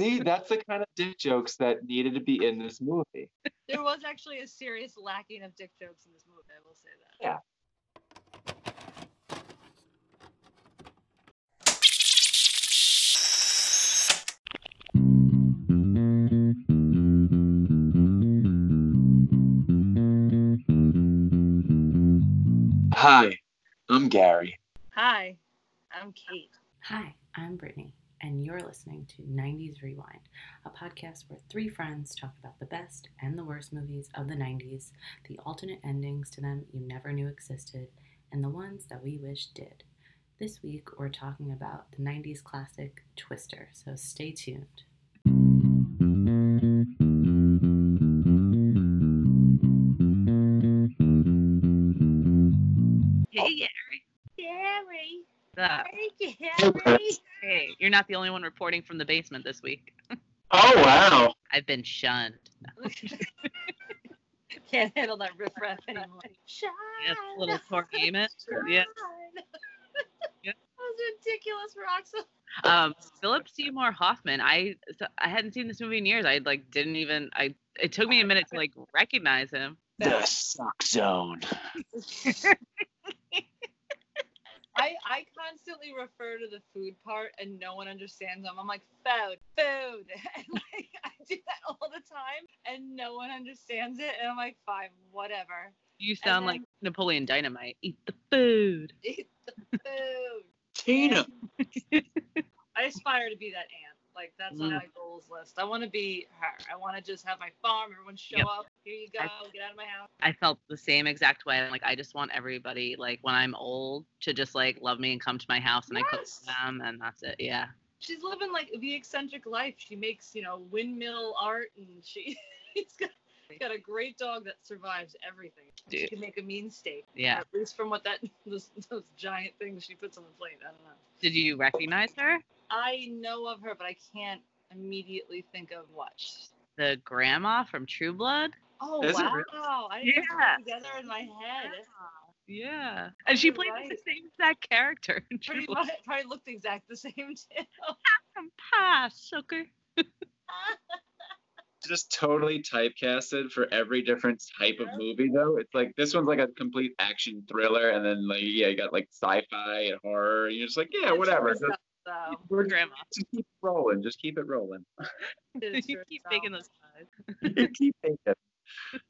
See, that's the kind of dick jokes that needed to be in this movie. There was actually a serious lacking of dick jokes in this movie. I will say that. Yeah. Hi, I'm Gary. Hi, I'm Kate. Hi, I'm Brittany, and you're listening to 90s Rewind, a podcast where three friends talk about the best and the worst movies of the 90s, the alternate endings to them you never knew existed, and the ones that we wish did. This week, we're talking about the 90s classic Twister, so stay tuned. Hey, Gary. Gary. What's up? Hey, Hey, Gary. Hey, you're not the only one reporting from the basement this week. Oh wow. I've been shunned. Can't handle that riffraff anymore. Shine. Yes, little Torgame it. Yeah. shine. Yeah. That was ridiculous, Roxanne. Um, Philip Seymour Hoffman. I I hadn't seen this movie in years. I like didn't even. I. It took me a minute to like recognize him. The suck zone. I, I constantly refer to the food part and no one understands them. I'm like, food, food. And like, I do that all the time and no one understands it. And I'm like, fine, whatever. You sound then- like Napoleon Dynamite. Eat the food. Eat the food. Tina. I aspire to be that aunt. Like, that's on Mm. my goals list. I want to be her. I want to just have my farm. Everyone show Yep. up. Here you go. I- Get out of my house. I felt the same exact way. I'm like, I just want everybody, like when I'm old, to just like love me and come to my house and I cook for them and that's it. Yeah. She's living like the eccentric life. She makes, you know, windmill art and she, she's got, got a great dog that survives everything. She can make a mean steak. Yeah. At least from what that those, those giant things she puts on the plate. I don't know. Did you recognize her? I know of her, but I can't immediately think of what. The grandma from True Blood? Oh Is wow! really? I didn't put Yeah. it together in my head. Yeah. And she played right. the same exact character Pretty Blood. much, probably looked exact the same too. Some pie, sucker. Just totally typecasted for every different type of movie though. It's like this one's like a complete action thriller and then like yeah, you got like sci-fi and horror. And you're just like, yeah, whatever. Just, So, we're- Grandma. just keep rolling. Just keep it rolling. it's you keep itself. making those pies. keep thinking.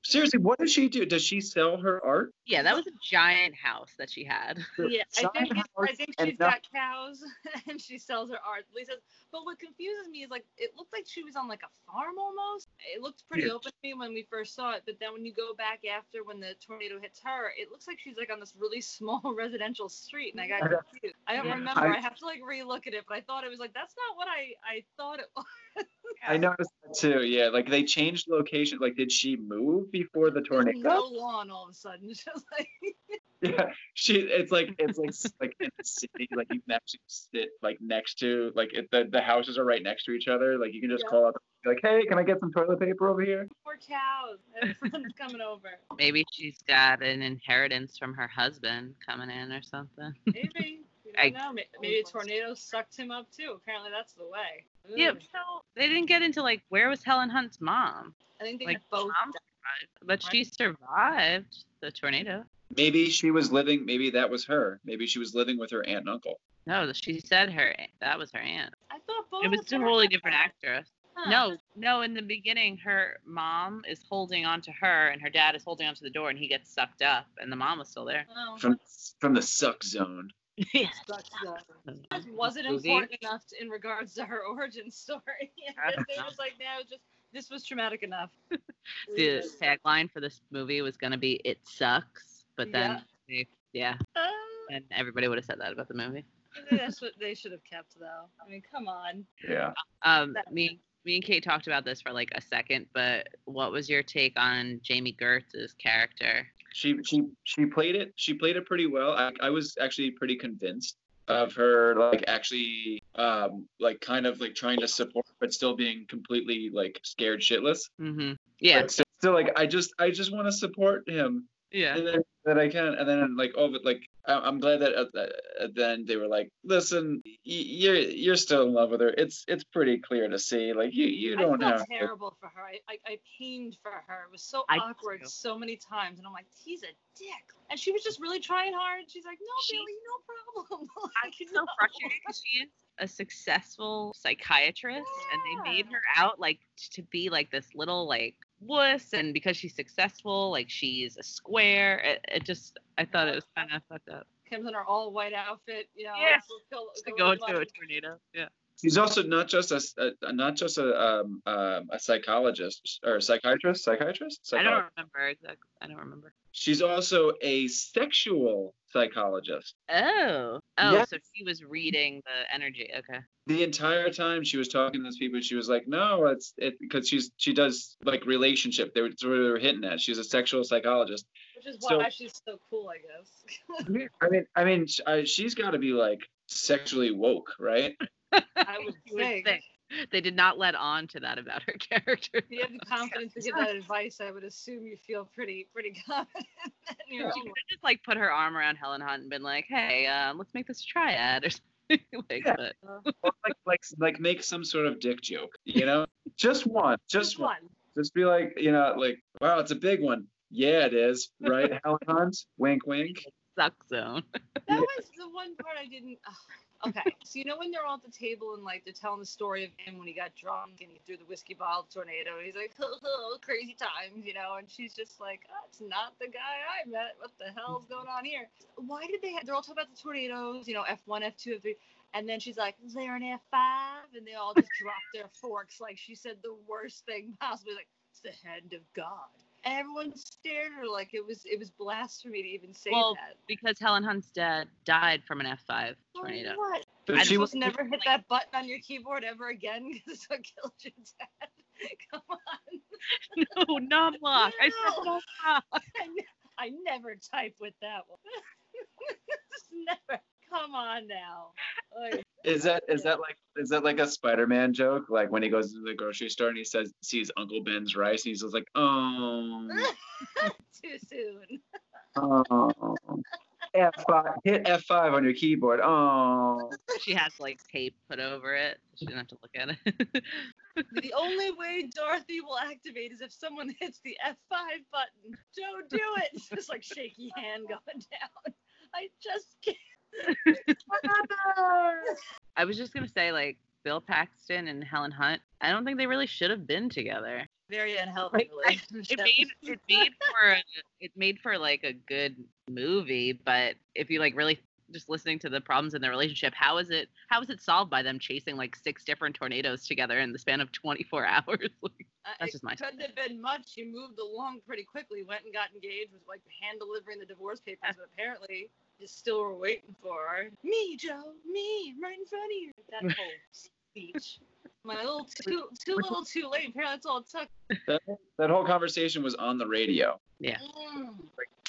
Seriously, what does she do? Does she sell her art? Yeah, that was a giant house that she had. Yeah, I think, it's- I think and she's no- got cows and she sells her art. Lisa, but what confuses me is like it looked like she was on like a farm almost. It looked pretty Yeah. open to me when we first saw it, but then when you go back after when the tornado hits her, it looks like she's like on this really small residential street, and I got confused. I don't Yeah. remember. I- I, have to like relook at it, but I thought it was like that's not what I I thought it was. I noticed that too. Yeah, like they changed location. Like, did she move before the tornado? no lawn all of a sudden. Just like Yeah, she. It's like it's like like in the city. Like you can actually sit like next to like it, the the houses are right next to each other. Like you can just Yeah. call up like, hey, can I get some toilet paper over here? poor cows. Everyone's coming over. Maybe she's got an inheritance from her husband coming in or something. Maybe. I- don't know. Maybe a tornado sucked him up too. Apparently, that's the way. Yeah, so they didn't get into like where was Helen Hunt's mom, I think they like, both. died, but she survived the tornado. Maybe she was living. Maybe that was her. Maybe she was living with her aunt and uncle. No, she said her that was her aunt. I thought both. It was a totally different actress. Huh. No, no. In the beginning, her mom is holding on to her, and her dad is holding onto the door, and he gets sucked up, and the mom was still there. Oh, From from the suck zone. yeah. sucks, though. That wasn't Movie. important enough to, in regards to her origin story. I don't they was like, no, just this was traumatic enough. The tagline for this movie was gonna be "It sucks," but then they, yeah, Uh, and everybody would have said that about the movie. that's what they should have kept, though. I mean, come on. Yeah. Um, That- me, me and Kate talked about this for like a second, but what was your take on Jami Gertz's character? She she she played it. She played it pretty well. I, I was actually pretty convinced of her like actually um like kind of like trying to support but still being completely like scared shitless. Mm-hmm. Yeah, But still, still like I just I just want to support him yeah. and then that I can and then like oh but like I- I'm glad that at the- at then they were like, listen, y- you're you're still in love with her. It's it's pretty clear to see. Like you you don't I felt have. To. terrible for her. I, I, I pained for her. It was so I awkward too. so many times, and I'm like, he's a dick. And she was just really trying hard. She's like, no, She- Billy, no problem. I'm so no. frustrated because she is a successful psychiatrist, and they made her out like to be like this little like wuss, and because she's successful, like she's a square. It, it just, I thought it was kind of fucked up. Kim's in her all white outfit, you know. Yeah. so go- To go with a tornado, yeah. She's also not just a, s- a- not just a um, um, a psychologist or a psychiatrist. Psychiatrist. I don't remember exactly. I don't remember. She's also a sexual psychologist. Oh, oh, Yes. so she was reading the energy. Okay. the entire time she was talking to those people, she was like, "No, it's it," because she's she does like relationship. They were, that's what they were hinting at. She's a sexual psychologist. Which is So- why she's so cool, I guess. I mean, I mean, I, she's got to be like sexually woke, right? I would You think. think. They did not let on to that about her character. If you have the confidence to give that advice, I would assume you feel pretty pretty confident in your She could have just like put her arm around Helen Hunt and been like, "Hey, um, let's make this a triad or something." like, Yeah. but Or like, like, like make some sort of dick joke, you know? Just one, just Just one. one. Just be like, you know, like, wow, it's a big one. Yeah, it is, right? Helen Hunt, wink, wink. suck zone. That was the one part I didn't. ugh. Okay, so you know when they're all at the table and like they're telling the story of him when he got drunk and he threw the whiskey bottle tornado. And he's like, oh, oh, crazy times, you know, and she's just like, oh, it's not the guy I met. What the hell's going on here? Why did they? Have, they're all talking about the tornadoes, you know, F one, F two, F three. And then she's like, is there an F5? And they all just drop their forks like she said the worst thing possible. Like, it's the hand of God. And everyone stared at her like it was it was blasphemy to even say Well, that. Because Helen Hunt's dad died from an F5 Like, tornado. What? But I she just was never hit that button on your keyboard ever again because it's what killed your dad. Come on. No, num lock. I said No. num. I, never type with that one. Just never. Come on now. Like, Is that is that like is that like a Spider-Man joke? Like when he goes to the grocery store and he says sees Uncle Ben's rice, and he's just like, oh, too soon. oh, F5, hit F5 on your keyboard. Oh, She has like tape put over it. She didn't have to look at it. The only way Dorothy will activate is if someone hits the F5 button. Don't do it. It's just like shaky hand going down. I just can't. I was just gonna say like Bill Paxton and Helen Hunt. I don't think they really should have been together. Very unhealthy It relationship. made it made for a, it made for like a good movie, but if you like really just listening to the problems in their relationship, how is it how is it solved by them chasing like six different tornadoes together in the span of 24 hours? Like, Uh, That's just my It couldn't have been much. He moved along pretty quickly, went and got engaged, was like hand delivering the divorce papers, but apparently you still were waiting for her. Me, Joe, me, right in front of you. That whole speech. My little too too little too late. Apparently that's all it took. that, that whole conversation was on the radio. Mm.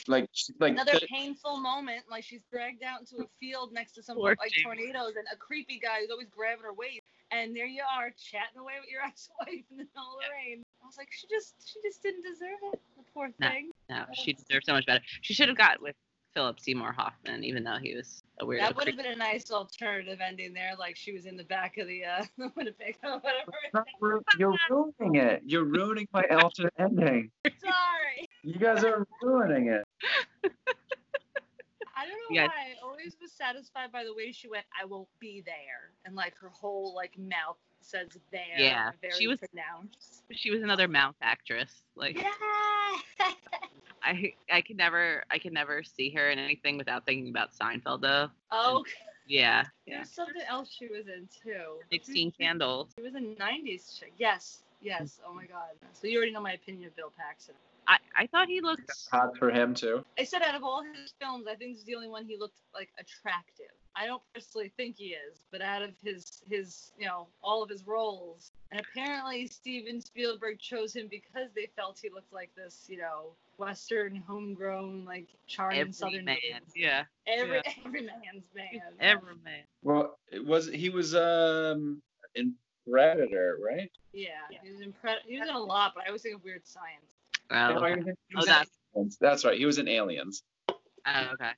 Like, like Another the- painful moment, like she's dragged out into a field next to some like Jamie. tornadoes, and a creepy guy who's always grabbing her waist. And there you are, chatting away with your ex-wife in the middle of the rain. I was like, she just, she just didn't deserve it. The poor No. thing. no, she deserves so much better. She should have got with Philip Seymour Hoffman, even though he was a weirdo. That would have been a nice alternative ending there, like she was in the back of the uh, the Winnipeg or whatever. You're ruining it. You're ruining my alternate ending. Sorry. You guys are ruining it. I don't know Yes. why. I always was satisfied by the way she went. I won't be there, and like her whole like mouth says there. Yeah, very she was- pronounced. She was another mouth actress. Like Yeah. I I could never I can never see her in anything without thinking about Seinfeld though. oh, Yeah. Yeah. there's something else she was in too. Sixteen candles. She was a '90s chick. Yes. Yes. Mm-hmm. Oh my God. So you already know my opinion of Bill Paxton. I, I thought he looked Hot for him too. I said out of all his films, I think this is the only one he looked like attractive. I don't personally think he is, but out of his his you know all of his roles, and apparently Steven Spielberg chose him because they felt he looked like this you know Western homegrown like charming every Southern man. dude. Yeah. Every yeah. every man's man. Every man. Well, it was he was um in Predator, right? Yeah, he was in Pre- he was in a lot, but I always think of Weird Science. Oh, okay. He Oh, that's That's right. He was in Aliens. oh, okay.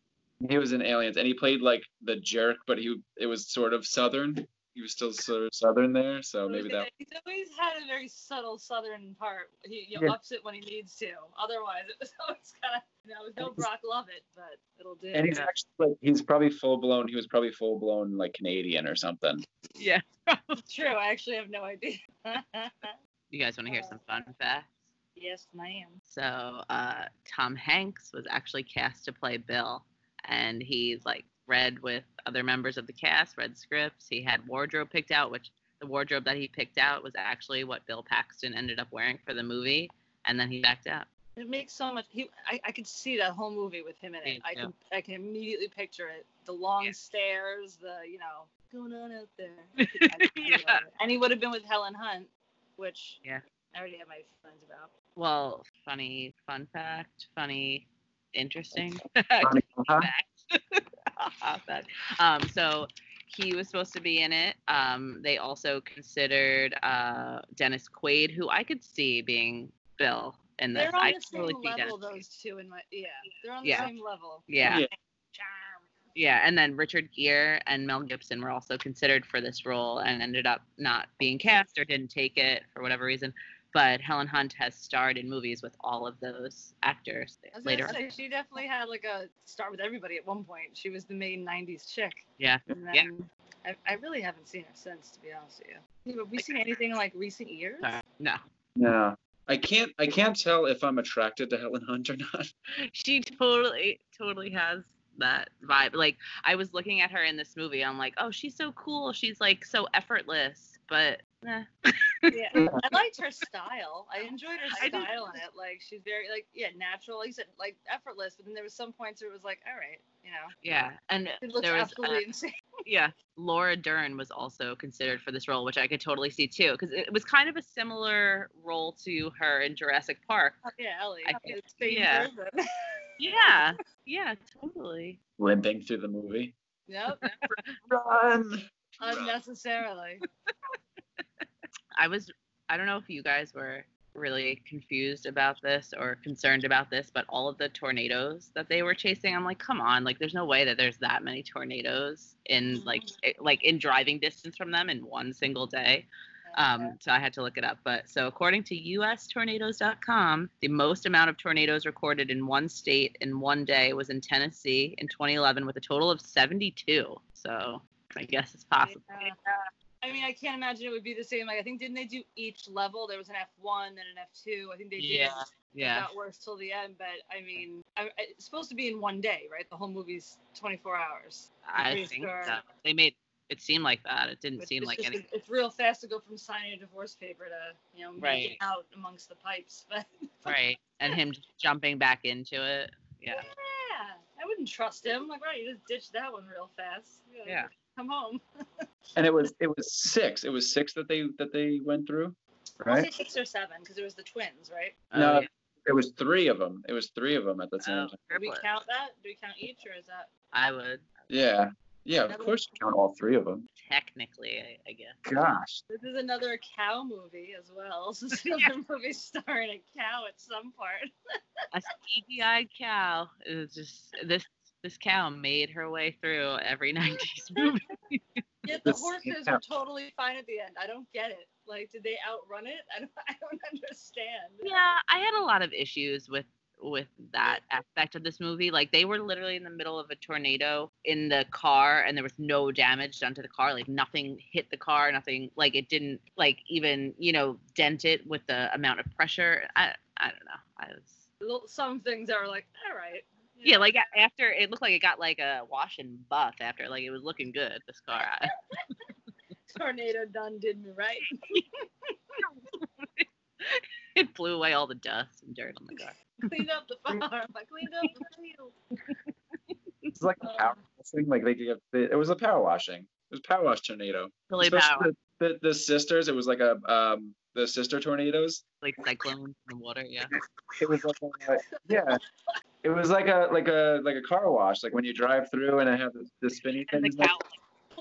He was in Aliens, and he played like the jerk, but he it was sort of southern. He was still sort of southern there, so maybe that. He's always had a very subtle southern part. He you Yeah. ups it when he needs to. Otherwise, it was always kind of you know, no And love it, but it'll do. And he's actually like he's probably full blown. He was probably full blown like Canadian or something. Yeah. True. I actually have no idea. You guys want to hear some fun facts? yes, ma'am. So uh, Tom Hanks was actually cast to play Bill, and he like read with other members of the cast, read scripts. He had wardrobe picked out, which the wardrobe that he picked out was actually what Bill Paxton ended up wearing for the movie, and then he backed out. It makes so much. He, I, I could see that whole movie with him in it. I can, I can immediately picture it. The long Yeah. stairs, the you know, going on out there. I could- I could Yeah. all of it. And he would have been with Helen Hunt, which Yeah. I already have my feelings about. Well, funny fun fact, funny, interesting Funny, huh? That- um, so he was supposed to be in it. Um, they also considered uh, Dennis Quaid, who I could see being Bill in this. They're on I the same see Dennis. level, those two. In my yeah, they're on Yeah. the same level. Yeah. Yeah. Charm. Yeah, and then Richard Gere and Mel Gibson were also considered for this role and ended up not being cast or didn't take it for whatever reason. But Helen Hunt has starred in movies with all of those actors I later. gonna say she definitely had like a start with everybody at one point. She was the main '90s chick. Yeah. And then Yeah. I, I really haven't seen her since, to be honest with you. Have we seen anything in like recent years? Uh, no, Yeah. I can't I can't tell if I'm attracted to Helen Hunt or not. she totally, totally has that vibe. Like I was looking at her in this movie, I'm like, oh, she's so cool. She's like so effortless, but eh. yeah, I liked her style. I enjoyed her style in it. Like she's very like yeah, natural. Like you said, like effortless. But then there was some points where it was like, all right, you know, yeah. And it looks there was uh, insane. yeah, Laura Dern was also considered for this role, which I could totally see too, because it was kind of a similar role to her in Jurassic Park. yeah, Ellie. I- It's same yeah. Yeah, yeah, totally. Limping through the movie. yep, Run. unnecessarily. I was I don't know if you guys were really confused about this or concerned about this, but all of the tornadoes that they were chasing, I'm like, come on, like there's no way that there's that many tornadoes in like it- like in driving distance from them in one single day. Um, so I had to look it up. But so according to USTornadoes.com, the most amount of tornadoes recorded in one state in one day was in Tennessee in 2011 with a total of 72. So I guess it's possible. Yeah. I mean, I can't imagine it would be the same. Like, I think didn't they do each level? There was an F1, then an F2. I think they did. Yeah, Yeah. got worse till the end, but I mean, I, it's supposed to be in one day, right? The whole movie's 24 hours. I think sure. so. They made it seem like that. It didn't But seem it's like just- any. It's real fast to go from signing a divorce paper to, you know, making Right. out amongst the pipes. But Right. And him jumping back into it. Yeah. yeah, I wouldn't trust him. Like, right, you just ditched that one real fast. Yeah. Come home. And it was it was six. It was six that they that they went through, I'll say right? six or seven because it was the twins, right? Oh, no, Oh, yeah. It was three of them. It was three of them at the same Oh, time. Do we count that? Do we count each, or is that? I would Yeah. Yeah, of course you count all three of them. technically, I, I guess. Gosh. This is another cow movie as well. This is another movie starring a cow at some part. A CGI cow is just this. This cow made her way through every '90s movie. Yet the horses yeah. were totally fine at the end. I don't get it. Like, did they outrun it? I don't, I don't understand. Yeah, I had a lot of issues with with that aspect of this movie. Like they were literally in the middle of a tornado in the car and there was no damage done to the car. Like nothing hit the car, nothing like it didn't like even, you know, dent it with the amount of pressure. I I don't know. I was Some things are like, all right. You yeah, like after it looked like it got like a wash and buff after like it was looking good, this car. Tornado done did me right. it blew away all the dust and dirt on the car. cleaned up the farm. I cleaned up the field. It's like a power um, washing. Like they get it was a power washing. It was a power wash tornado. Really power, The, the the sisters. It was like a um the sister tornadoes. like cyclones in the water. Yeah. It was like a, yeah. It was like a like a like a car wash. Like when you drive through and it have the, the spinny And the things. like-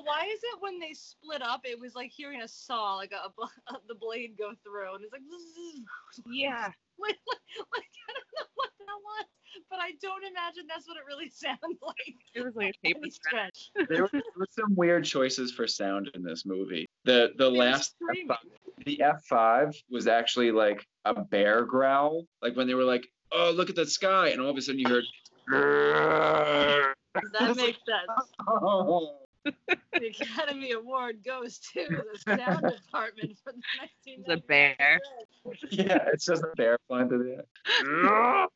cow Why is it when they split up, it was like hearing a saw, like a, a bl- the blade go through, and it's like, Yeah. like, like, like I don't know what that was, but I don't imagine that's what it really sounds like. It was like a paper stretch. stretch. There were, there were some weird choices for sound in this movie. The the They were last screaming. the F5 was actually like a bear growl, like when they were like, "Oh, look at the sky," and all of a sudden you heard. That makes sense. Oh. The Academy Award goes to the sound department for the It's a bear. yeah, it's just a bear flying through the air.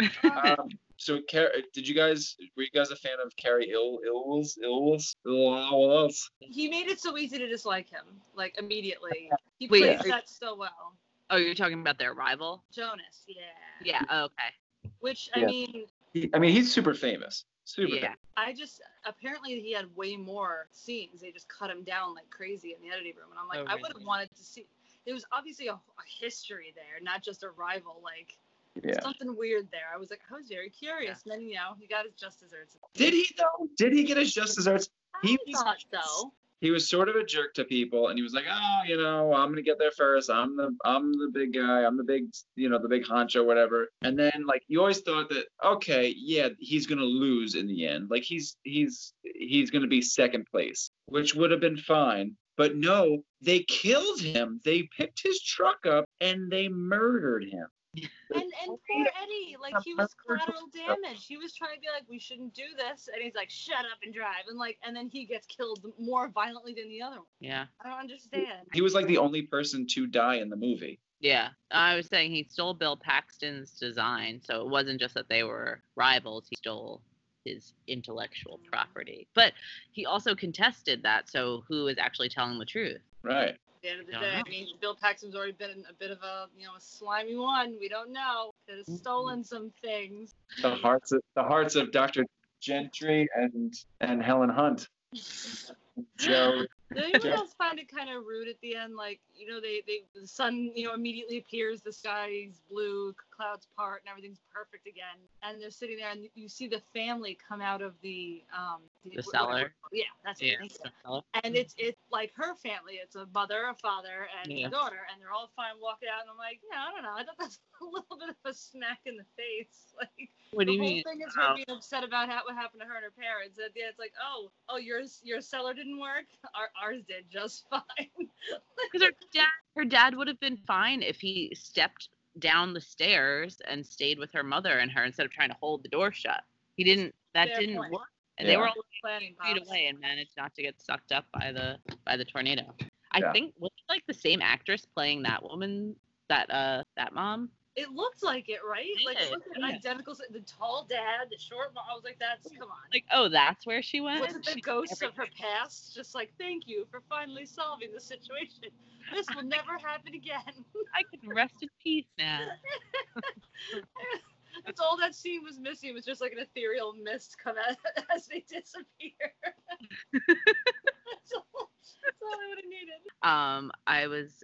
um, so, Car- did you guys were you guys a fan of Cary Ill Ills Ills Ills? He made it so easy to dislike him, like immediately. He Wait, plays are- that so well. Oh, you're talking about their rival? Jonas, yeah. Yeah. oh, okay. Which I Yeah. mean, He, I mean, he's super famous. Super Yeah. famous. I just apparently he had way more scenes. They just cut him down like crazy in the editing room, and I'm like, Oh, I would have wanted to see. There was obviously a, a history there, not just a rival. Like Yeah. something weird there. I was like, I was very curious. And then you know, he got his just desserts. Did he though? Did he get his just desserts? I He was- thought so. He was sort of a jerk to people and he was like oh you know i'm gonna get there first. I'm the i'm the big guy. I'm the big you know the big honcho whatever. And then like you always thought that okay yeah he's gonna lose in the end. Like he's he's he's gonna be second place which would have been fine. But no they killed him. They picked his truck up and they murdered him And and poor Eddie, like he was collateral damage. He was trying to be like, we shouldn't do this, and he's like, shut up and drive, and like, and then he gets killed more violently than the other one. Yeah. I don't understand. he was like the only person to die in the movie Yeah. I was saying he stole Bill Paxton's design, so it wasn't just that they were rivals. He stole his intellectual property, but he also contested that. So who is actually telling the truth? right At the end of the Don't day, know. I mean, Bill Paxton's already been a bit of a, you know, a slimy one. We don't know. Could have mm-hmm. stolen some things. the hearts of the hearts of dr gentry and and helen hunt joe Did anyone Yeah. else find it kind of rude at the end? Like, you know, they, they the sun, you know, immediately appears, the sky's blue, clouds part, and everything's perfect again. And they're sitting there, and you see the family come out of the um The cellar. Yeah, that's it. Yeah. you. And it's it's like her family. It's a mother, a father, and Yeah. a daughter, and they're all fine walking out. And I'm like, yeah, I don't know. I thought that's a little bit of a smack in the face. Like What do you mean? the whole thing is her Oh. being upset about how, what happened to her and her parents. At the end, it's like, oh, oh, yours, your cellar didn't work. Our, ours did just fine. Because her dad, her dad would have been fine if he stepped down the stairs and stayed with her mother and her instead of trying to hold the door shut. He didn't. That Fair didn't point. work. And they were all Planning feet away and managed not to get sucked up by the by the tornado. I Yeah. think was it like the same actress playing that woman, that uh that mom. It looked like it, right? Like it did, looked yeah. identical. The tall dad, the short mom. I was like, that's come on. Like, oh, that's where she went. Was it the She- ghosts of her past? Just like, thank you for finally solving the situation. This will never happen again. I can rest in peace now. That's all that scene was missing was just like an ethereal mist come out as they disappear. that's, all, that's all I would have needed. Um, I was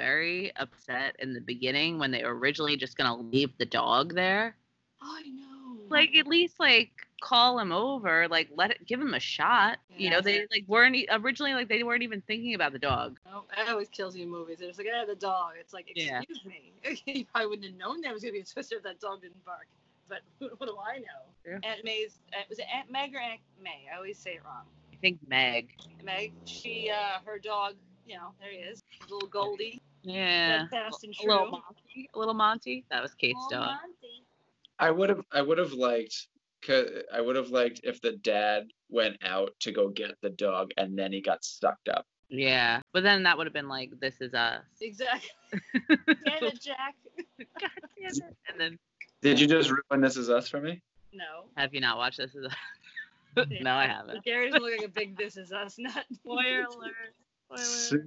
very upset in the beginning when they were originally just gonna leave the dog there. I know. Like at least like call him over, like let it give him a shot. You know, they like weren't originally like they weren't even thinking about the dog. Oh, that always kills me in movies. They're just like, yeah, the dog. It's like, Yeah. excuse me. you probably wouldn't have known there was gonna be a twister if that dog didn't bark. But what, do I know? True. Aunt May's uh, was it Aunt Meg or Aunt May? I always say it wrong. I think Meg. Meg, she, uh, her dog, you know, there he is, little Goldie, Yeah. fast and A little. Monty. A little Monty. That was Kate's Oh, dog. Monty. I would have I would have liked 'cause I would have liked if the dad went out to go get the dog and then he got sucked up. Yeah. But then that would have been like, this is us. Exactly. Damn it, Jack. God damn it. And then Did you just ruin This Is Us for me? No. have you not watched this? Is us? no, I haven't. Gary's doesn't like a big This Is Us nut. Spoiler alert. Spoiler.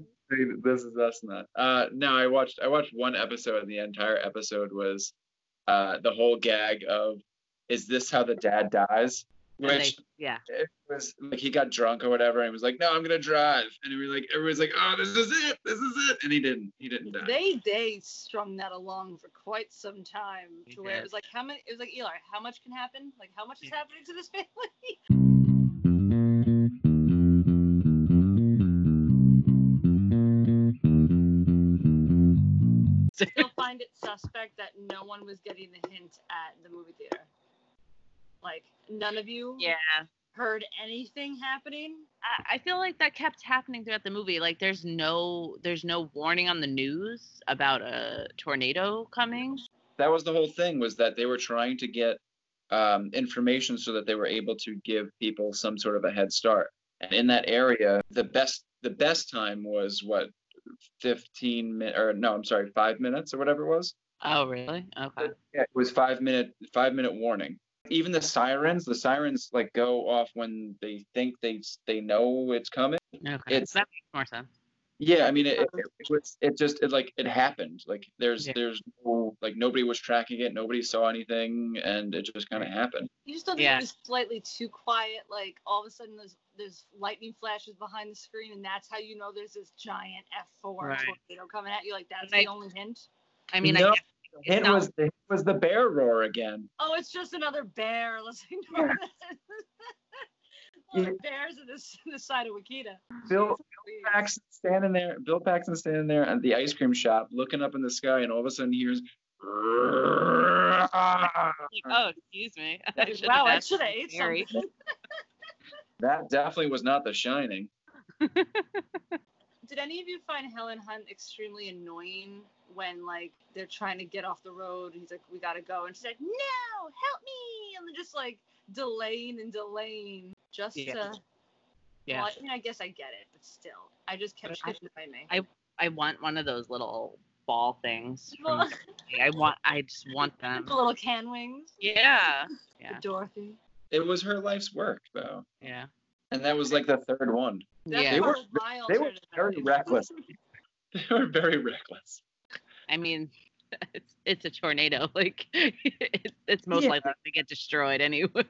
This is us not. Uh no, I watched I watched one episode and the entire episode was uh the whole gag of is this how the dad dies? And they- Which yeah. it was like he got drunk or whatever and he was like, No, I'm gonna drive. And we were like everybody's like, Oh, this is it, this is it and he didn't he didn't die. They they strung that along for quite some time They to where it was like how many it was like Eli, how much can happen? Like how much is Yeah. happening to this family? suspect that no one was getting the hint at the movie theater. Like none of you Yeah. heard anything happening. I, I feel like that kept happening throughout the movie. Like there's no there's no warning on the news about a tornado coming. that was the whole thing was that they were trying to get um, information so that they were able to give people some sort of a head start and in that area the best the best time was what 15 minutes or no i'm sorry five minutes or whatever it was Oh really? Okay. yeah, it was five minute five minute warning even the sirens the sirens like go off when they think they they know it's coming Okay. It's- that makes more sense. yeah i mean it, it, it was it just it like it happened like there's Yeah. there's no like nobody was tracking it nobody saw anything and it just kind of happened You just don't think Yeah. it was slightly too quiet. Like all of a sudden there's there's lightning flashes behind the screen, and that's how you know there's this giant F4 Right. tornado coming at you. Like that's Like- the only hint. I mean, No. I guess The hint was the hint was the bear roar again. Oh, it's just another bear. Let's ignore Yeah. this. Yeah. bears in this the side of Wakita. Bill Weird. Paxton standing there. Bill Paxton standing there at the ice cream shop, looking up in the sky, and all of a sudden he hears. like, oh, excuse me. I wow, I should have ate something. That definitely was not The Shining. Did any of you find Helen Hunt extremely annoying when like they're trying to get off the road? He's like, "We gotta go," and she's like, "No, help me!" And they're just like delaying and delaying just Yeah. to. Yeah. Well, I mean, I guess I get it, but still, I just kept I- shitting by me. I- I want one of those little ball things. Well, I want. I just want them. the little can wings. Yeah. Yeah. Dorothy. It was her life's work, though, Yeah. and that was like the third one. That's Yeah. They were- part they were very reckless. They were very reckless. I mean, it's it's a tornado. Like it, it's most Yeah. likely to get destroyed anyway.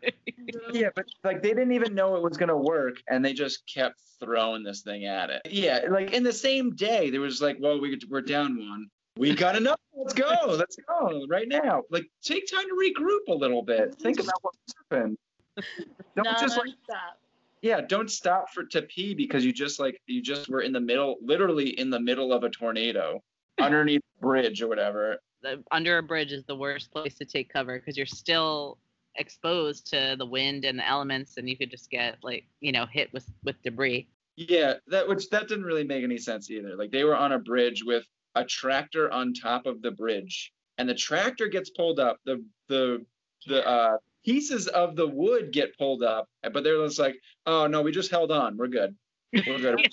Yeah, but like they didn't even know it was gonna work, and they just kept throwing this thing at it. Yeah, like in the same day, there was like, well, we we're down one. We got enough. Let's go. Let's go right now. Like, take time to regroup a little bit. Think about what happened. Don't just like, Non-stop. yeah, don't stop for to pee because you just like you just were in the middle, literally in the middle of a tornado, underneath a bridge or whatever. the, under a bridge is the worst place to take cover because you're still exposed to the wind and the elements, and you could just get like you know hit with with debris. Yeah, that which that didn't really make any sense either. Like they were on a bridge with a tractor on top of the bridge, and the tractor gets pulled up. The the the uh, pieces of the wood get pulled up, but they're just like, oh no, we just held on. We're good. We're good.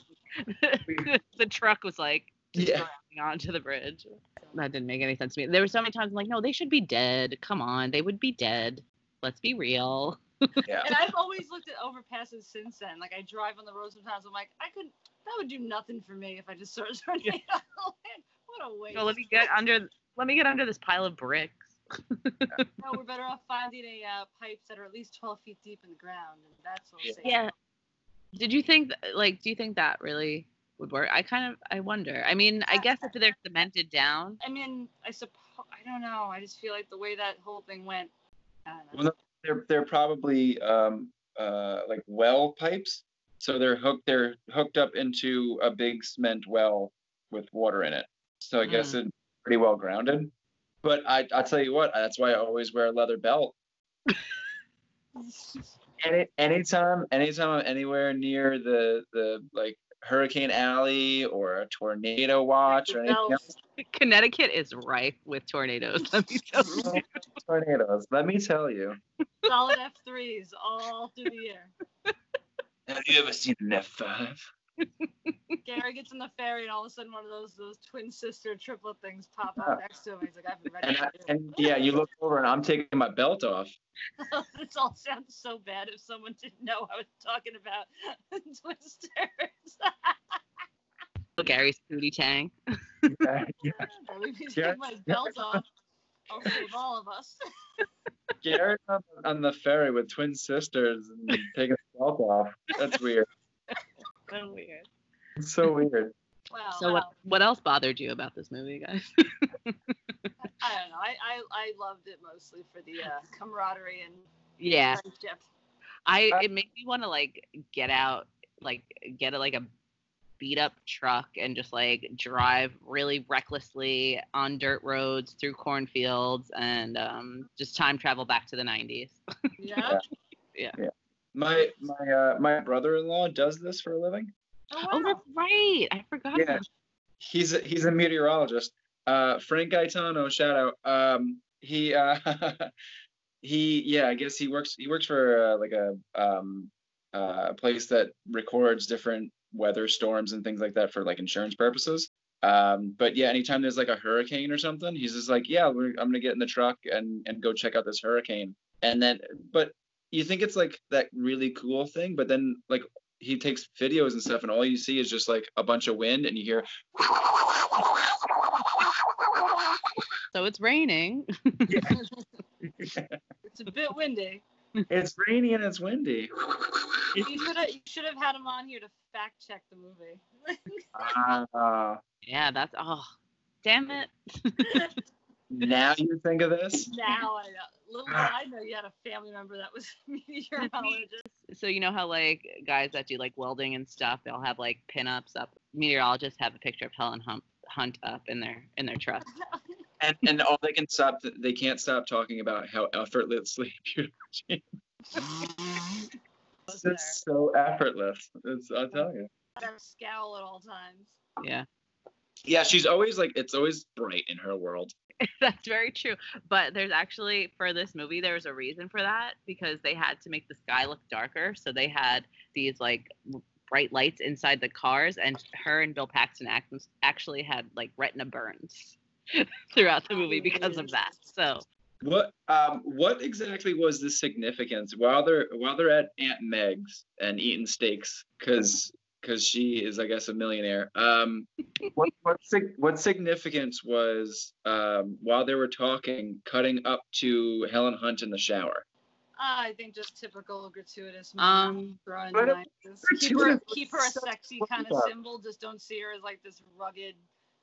the truck was like yeah. onto the bridge. That didn't make any sense to me. There were so many times I'm like, no, they should be dead. Come on, they would be dead. Let's be real. Yeah. And I've always looked at overpasses since then. Like I drive on the road sometimes. I'm like, I could. That would do nothing for me if I just saw a tornado. what a waste. So let me get under. Let me get under this pile of bricks. No, we're better off finding a uh, pipes that are at least 12 feet deep in the ground, and that's what. saves Yeah. us. Did you think like do you think that really would work? I kind of I wonder. I mean, I guess if they're cemented down. I mean, I suppose. I don't know. I just feel like the way that whole thing went. I don't know. Well, they're they're probably um uh like well pipes, so they're hooked they're hooked up into a big cement well with water in it. So I guess it's pretty well grounded. But I I tell you what, that's why I always wear a leather belt. Any anytime anytime I'm anywhere near the the like hurricane alley or a tornado watch or anything Belt. else, Connecticut is rife with tornadoes. Let me tell you. tornadoes. Let me tell you. Solid F3s all through the year. Have you ever seen an F five? Gary gets in the ferry, and all of a sudden, one of those those twin sister triplet things pop up next to him. He's like, I've been ready. And, I, and yeah, you look over and I'm taking my belt off. this all sounds so bad if someone didn't know I was talking about Twisters. Gary's cootie tang. Yeah, yeah. Let me take Yeah. my belt off. I'll save all of us. Garrett on, on the ferry with twin sisters and taking his belt off. That's weird. So weird. It's so weird. Well, So what, what else bothered you about this movie, guys? I don't know. I, I, I loved it mostly for the uh, camaraderie and yeah, friendship. I Uh, it made me want to like get out, like get a, like a beat up truck and just like drive really recklessly on dirt roads through cornfields and um, just time travel back to the 90s. Yeah. Yeah. My my uh, my brother-in-law does this for a living. Oh, Oh, that's right. I forgot. Yeah. about He's a, he's a meteorologist. Uh, Frank Gaetano, shout out. Um, he uh, he yeah, I guess he works he works for uh, like a um uh, place that records different weather storms and things like that for like insurance purposes. Um, but yeah, anytime there's like a hurricane or something, he's just like, yeah, we're, I'm gonna get in the truck and and go check out this hurricane. And then, but you think it's like that really cool thing, but then like he takes videos and stuff, and all you see is just like a bunch of wind, and you hear. So it's raining. It's a bit windy. it's rainy and it's windy. You should have you should have had him on here to fact check the movie. Uh, yeah, that's oh, damn it. now you think of this? now I know. Little did I know you had a family member that was a meteorologist. So you know how like guys that do like welding and stuff, they'll have like pinups up. Meteorologists have a picture of Helen Hunt, Hunt up in their in their truck. And and all they can stop they can't stop talking about how effortlessly beautiful she is. It's just so effortless. It's I'll tell you. Gotta scowl at all times. Yeah, Yeah, she's always like it's always bright in her world. that's very true. But there's actually for this movie, there was a reason for that because they had to make the sky look darker. So they had these like bright lights inside the cars, and her and Bill Paxton actually had like retina burns throughout the movie because of that. So What um what exactly was the significance while they're while they're at Aunt Meg's and eating steaks because because she is I guess a millionaire. Um, what what sig- what significance was um while they were talking cutting up to Helen Hunt in the shower? Ah, I think just typical gratuitous Um, throwing but the nices. Keep her keep her a sexy so kind of up. symbol. Just don't see her as like this rugged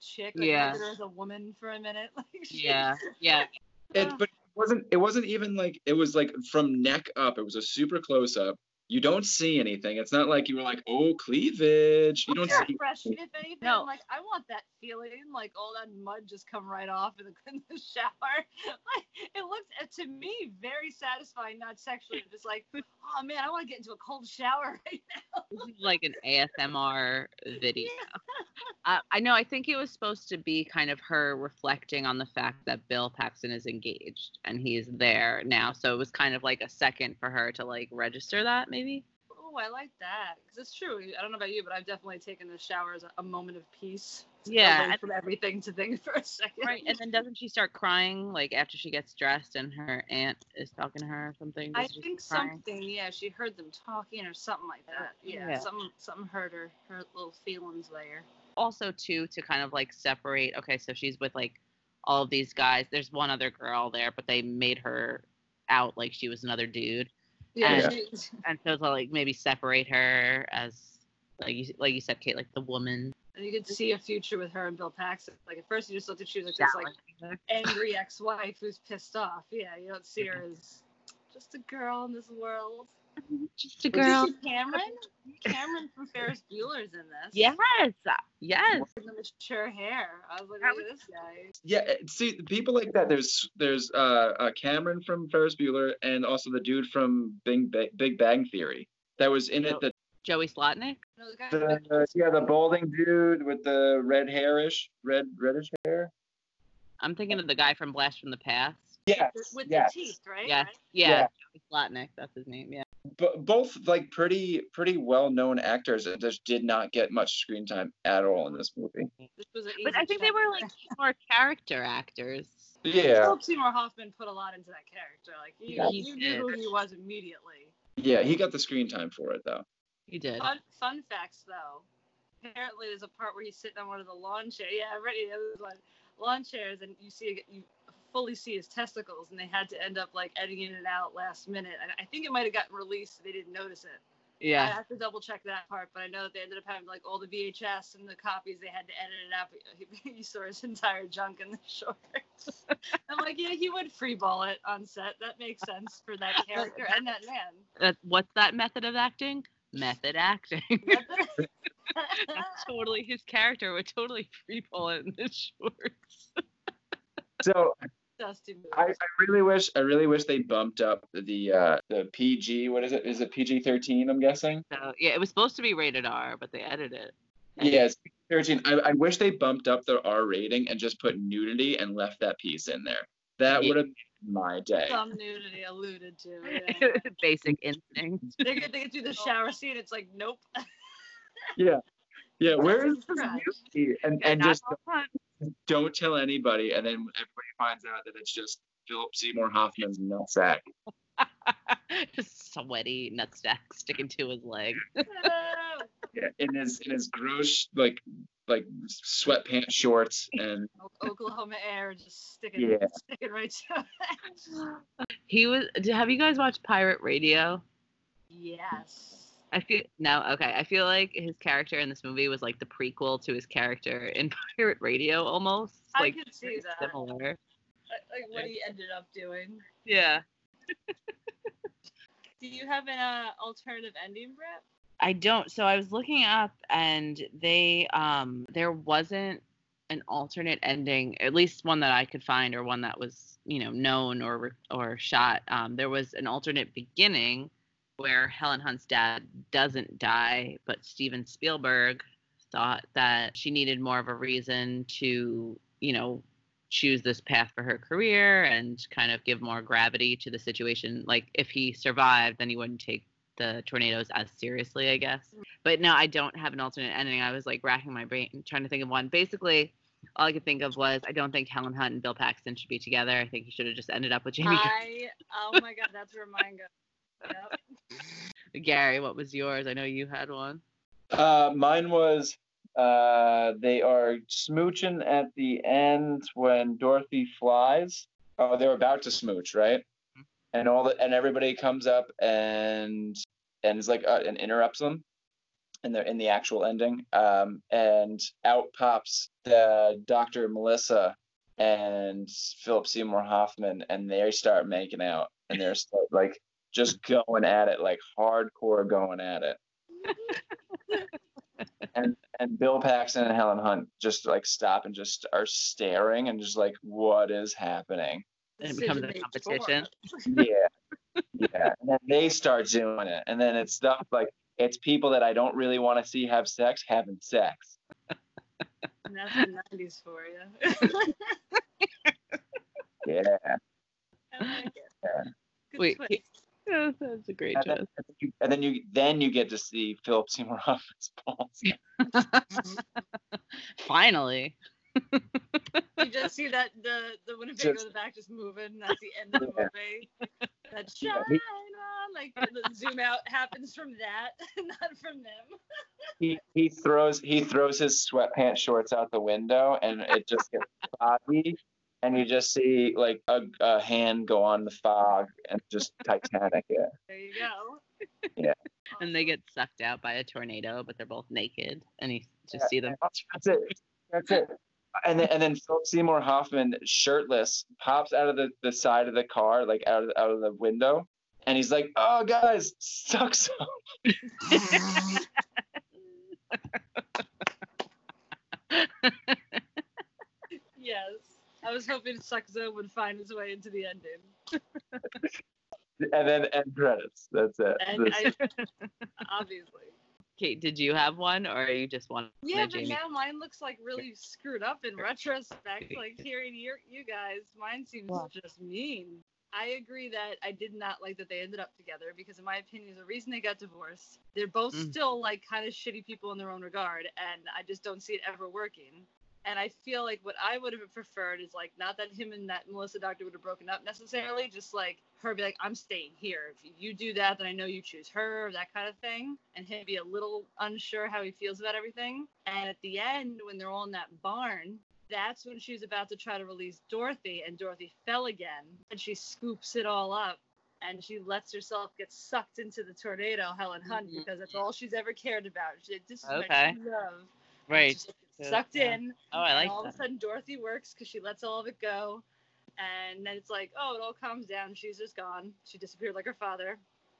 chick. Like, Yeah. Her as a woman for a minute. Like she- yeah, yeah, It but it wasn't it wasn't even like it was like from neck up. It was a super close up. You don't see anything. It's not like you were like, oh cleavage. You don't Hair see fresh, if anything. No. I'm like, I want that feeling, like all that mud just come right off in the, in the shower. Like, it looks uh, to me very satisfying, not sexually, just like, oh man, I want to get into a cold shower right now. this is like an ASMR video. Uh, I know. I think it was supposed to be kind of her reflecting on the fact that Bill Paxton is engaged and he's there now. So it was kind of like a second for her to like register that, maybe. Oh, I like that because it's true. I don't know about you, but I've definitely taken the shower as a, moment of peace. Yeah, from everything to think for a second. Right. And then doesn't she start crying like after she gets dressed and her aunt is talking to her or something? I Does she think something, yeah, she heard them talking or something like that. Yeah, Yeah. something, something hurt her, her little feelings there. also too to kind of like separate okay so she's with like all of these guys there's one other girl there but they made her out like she was another dude Yeah, Yeah. and so to like maybe separate her as like you like you said kate like the woman and you could see a future with her and Bill Paxton. Like at first, you just looked at she was like this like angry ex-wife who's pissed off. Yeah, you don't see her mm-hmm. as just a girl in this world. Just a girl see Cameron, Cameron from Ferris Bueller's in this. yes yes the mature hair. I was like, That look at this guy. Yeah, eh, see, people like that. There's there's uh, uh Cameron from Ferris Bueller, and also the dude from Big Ba- Big Bang Theory that was in it. Oh. The, joey slotnick the guy the yeah, the balding dude with the red hairish, red reddish hair. i'm thinking of the guy from blast from the past Yes, with, with yes. the teeth, right? yes yeah, Yeah. joey slotnick that's his name yeah But both like pretty pretty well known actors that just did not get much screen time at all in this movie. This was but i think they were like more character actors Yeah, Philip Seymour Hoffman put a lot into that character. Like you, Yeah. you knew who he was immediately. yeah, he got the screen time for it though. he did Fun, fun facts though. Apparently, there's a part where he's sitting on one of the lawn chairs. Yeah, right. Yeah, there's one lawn chairs, and you see you fully see his testicles, and they had to end up like editing it out last minute. And I think it might have gotten released. They didn't notice it. Yeah, I have to double check that part, but I know that they ended up having like all the VHS and the copies. They had to edit it out. But he, he saw his entire junk in the shorts. I'm like, yeah, he would freeball it on set. That makes sense for that character and that man. Uh, what's that method of acting? Method acting. That's totally his character would totally free fall in the shorts. So Dusty moves. I, I really wish I really wish they bumped up the uh the PG. What is it? Is it PG thirteen? I'm guessing. So yeah, it was supposed to be rated R, but they edited it. Yes, 13. I, I wish they bumped up the R rating and just put nudity and left that piece in there. That Yeah. would have made my day. Some nudity alluded to. Yeah. Basic instinct. they get they get through the shower scene. It's like nope. Yeah. Yeah, where is That's this nudity? And and Not just all fun. don't tell anybody, and then everybody finds out that it's just Philip Seymour Hoffman's nutsack. Just sweaty nutsack sticking to his leg. Yeah, in his in his gross like like sweatpants shorts and Oklahoma air just sticking Yeah. sticking right to it. He was. Have you guys watched Pirate Radio? Yes. I feel no. Okay, I feel like his character in this movie was like the prequel to his character in Pirate Radio, almost. I Like could see that. similar. Like what he ended up doing. Yeah. Do you have an uh, alternative ending, Brett? I don't. So I was looking up, and they um there wasn't an alternate ending, at least one that I could find, or one that was you know known or or shot. Um, there was an alternate beginning where Helen Hunt's dad doesn't die, but Steven Spielberg thought that she needed more of a reason to you know choose this path for her career and kind of give more gravity to the situation. Like if he survived, then he wouldn't take the tornadoes as seriously, I guess. But no, I don't have an alternate ending. I was like racking my brain trying to think of one. Basically, all I could think of was I don't think Helen Hunt and Bill Paxton should be together. I think he should have just ended up with Jami. I oh my god, that's where mine goes. Yep. Gary, what was yours? I know you had one. Uh, mine was uh, they are smooching at the end when Dorothy flies. Oh, they're about to smooch, right? And all the and everybody comes up and and is like uh, and interrupts them, and they're in the actual ending. Um, and out pops the Dr. Melissa and Philip Seymour Hoffman, and they start making out, and they're start, like just going at it, like hardcore going at it and and Bill Paxton and Helen Hunt just like stop and just are staring and just like what is happening? And it becomes a competition. Yeah, yeah. And then they start doing it, and then it's stuff like it's people that I don't really want to see have sex having sex. And that's the 90s for you. Yeah. I like it. Yeah. Good Wait, twist. he- Yeah, that's a great And then, and then you, and then you then you get to see Philip Seymour Hoffman's balls. Finally. You just see that the the Winnebago Just- in the back just moving. That's the end of the Yeah. movie. That Yeah, shine he- on, like the zoom out happens from that, not from them. He he throws he throws his sweatpants shorts out the window, and it just gets foggy. And you just see like a, a hand go on the fog and just Titanic it. There you go. Yeah. And they get sucked out by a tornado, but they're both naked, and you just Yeah, see them. That's it. That's it. And then, and then Philip Seymour Hoffman, shirtless, pops out of the, the side of the car, like out of, out of the window. And he's like, oh, guys, sucks. Yes. I was hoping Suckzo would find his way into the ending. And then end credits. That's it. And I, obviously. Kate, did you have one, or are you just want Yeah, but Jamie? now mine looks like really screwed up in retrospect. Like hearing your, you guys, mine seems What? just mean. I agree that I did not like that they ended up together because, in my opinion, the reason they got divorced, they're both Mm. still like kind of shitty people in their own regard, and I just don't see it ever working. And I feel like what I would have preferred is like not that him and that Melissa doctor would have broken up necessarily, just like her be like, I'm staying here. If you do that, then I know you choose her, that kind of thing. And him be a little unsure how he feels about everything. And at the end, when they're all in that barn, that's when she's about to try to release Dorothy, and Dorothy fell again, and she scoops it all up. And she lets herself get sucked into the tornado, Helen Hunt, Mhm. because that's all she's ever cared about. She, this is Okay. my love. Right. Just sucked Yeah. in, Oh, I like all of a sudden Dorothy works because she lets all of it go. And then it's like, oh, it all calms down. She's just gone. She disappeared like her father.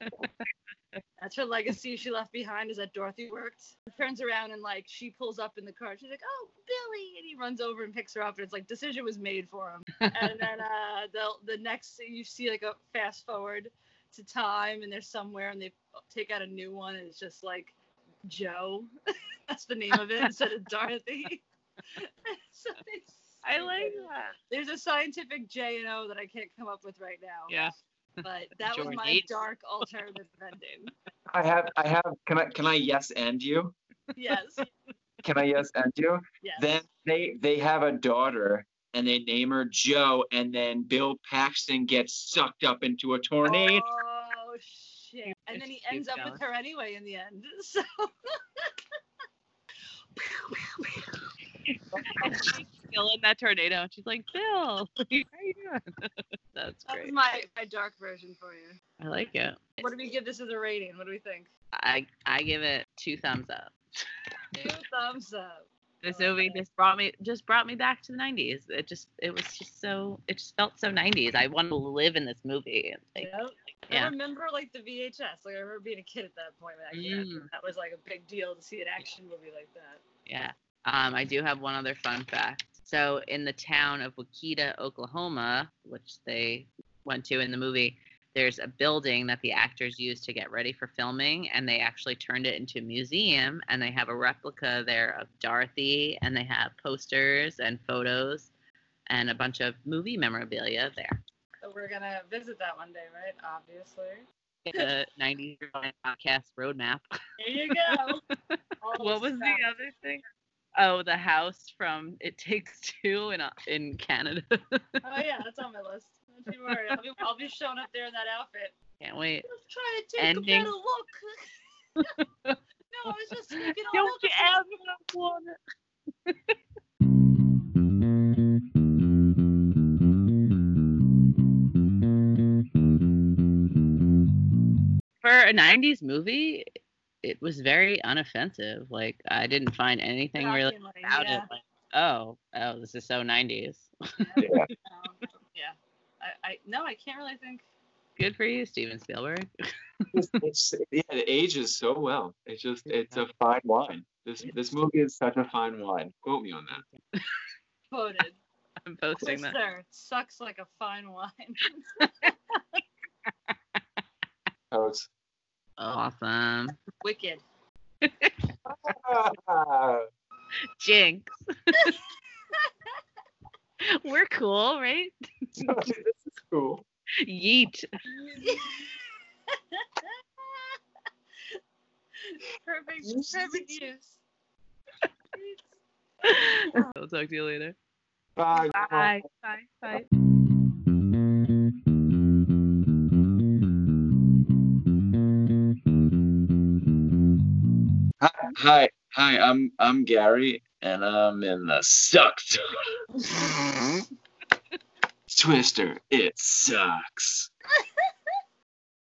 That's her legacy she left behind is that Dorothy worked. Turns around and like she pulls up in the car. She's like, "Oh, Billy!" And he runs over and picks her up. And it's like decision was made for him. and then uh, the the next you see like a fast forward to time, and they're somewhere, and they take out a new one, and it's just like Joe. That's the name of it instead of Dorothy. so I like that. there's a scientific J and O that I can't come up with right now. Yeah. But that was my Jornate. dark alternative ending. I have, I have. Can I, can I yes and you? Yes. Can I yes and you? Yes. Then they, they have a daughter, and they name her Joe, and then Bill Paxton gets sucked up into a tornado. Oh shit! And then he ends keep up with her anyway in the end. So And she's still in that tornado. And she's like, Bill, how are you doing? That's that was great. my, my dark version for you. I like it. What do we give this as a rating? What do we think? I I give it two thumbs up. Two thumbs up. This movie just brought me just brought me back to the 90s. It just it was just so it just felt so 90s. I wanted to live in this movie. Like, Yep. I remember like the VHS. Like I remember being a kid at that point. Back then. Mm. That was like a big deal to see an action movie like that. Yeah. Um, I do have one other fun fact. So in the town of Wakita, Oklahoma, which they went to in the movie, there's a building that the actors used to get ready for filming, and they actually turned it into a museum. And they have a replica there of Dorothy, and they have posters and photos, and a bunch of movie memorabilia there. So we're gonna visit that one day, right? Obviously. The 90s podcast roadmap. There you go. What was stuff. the other thing? Oh, the house from It Takes Two in uh, in Canada. Oh yeah, that's on my list. Don't you worry. I'll be, I'll be showing up there in that outfit. Can't wait. Let's try to take Ending. a better look. no, I was just thinking. Don't look, you it's ever want it? For a '90s movie, it was very unoffensive. Like I didn't find anything really Shockingly, about yeah. it. Like, oh, oh, this is so '90s. Um, yeah. I, I no, I can't really think. Good for you, Steven Spielberg. It's, it's, yeah, it ages so well. It's just, it's a fine wine. This, this movie is such a fine wine. Quote me on that. Quoted. I'm posting that. Twister sucks like a fine wine. Totes. Awesome. Wicked. Jinx. We're cool, right? this is cool. Yeet. perfect, perfect use. I'll talk to you later. Bye. Bye. Bye. Bye. Hi, hi, hi. I'm I'm Gary, and I'm in the suck zone. Twister, it sucks.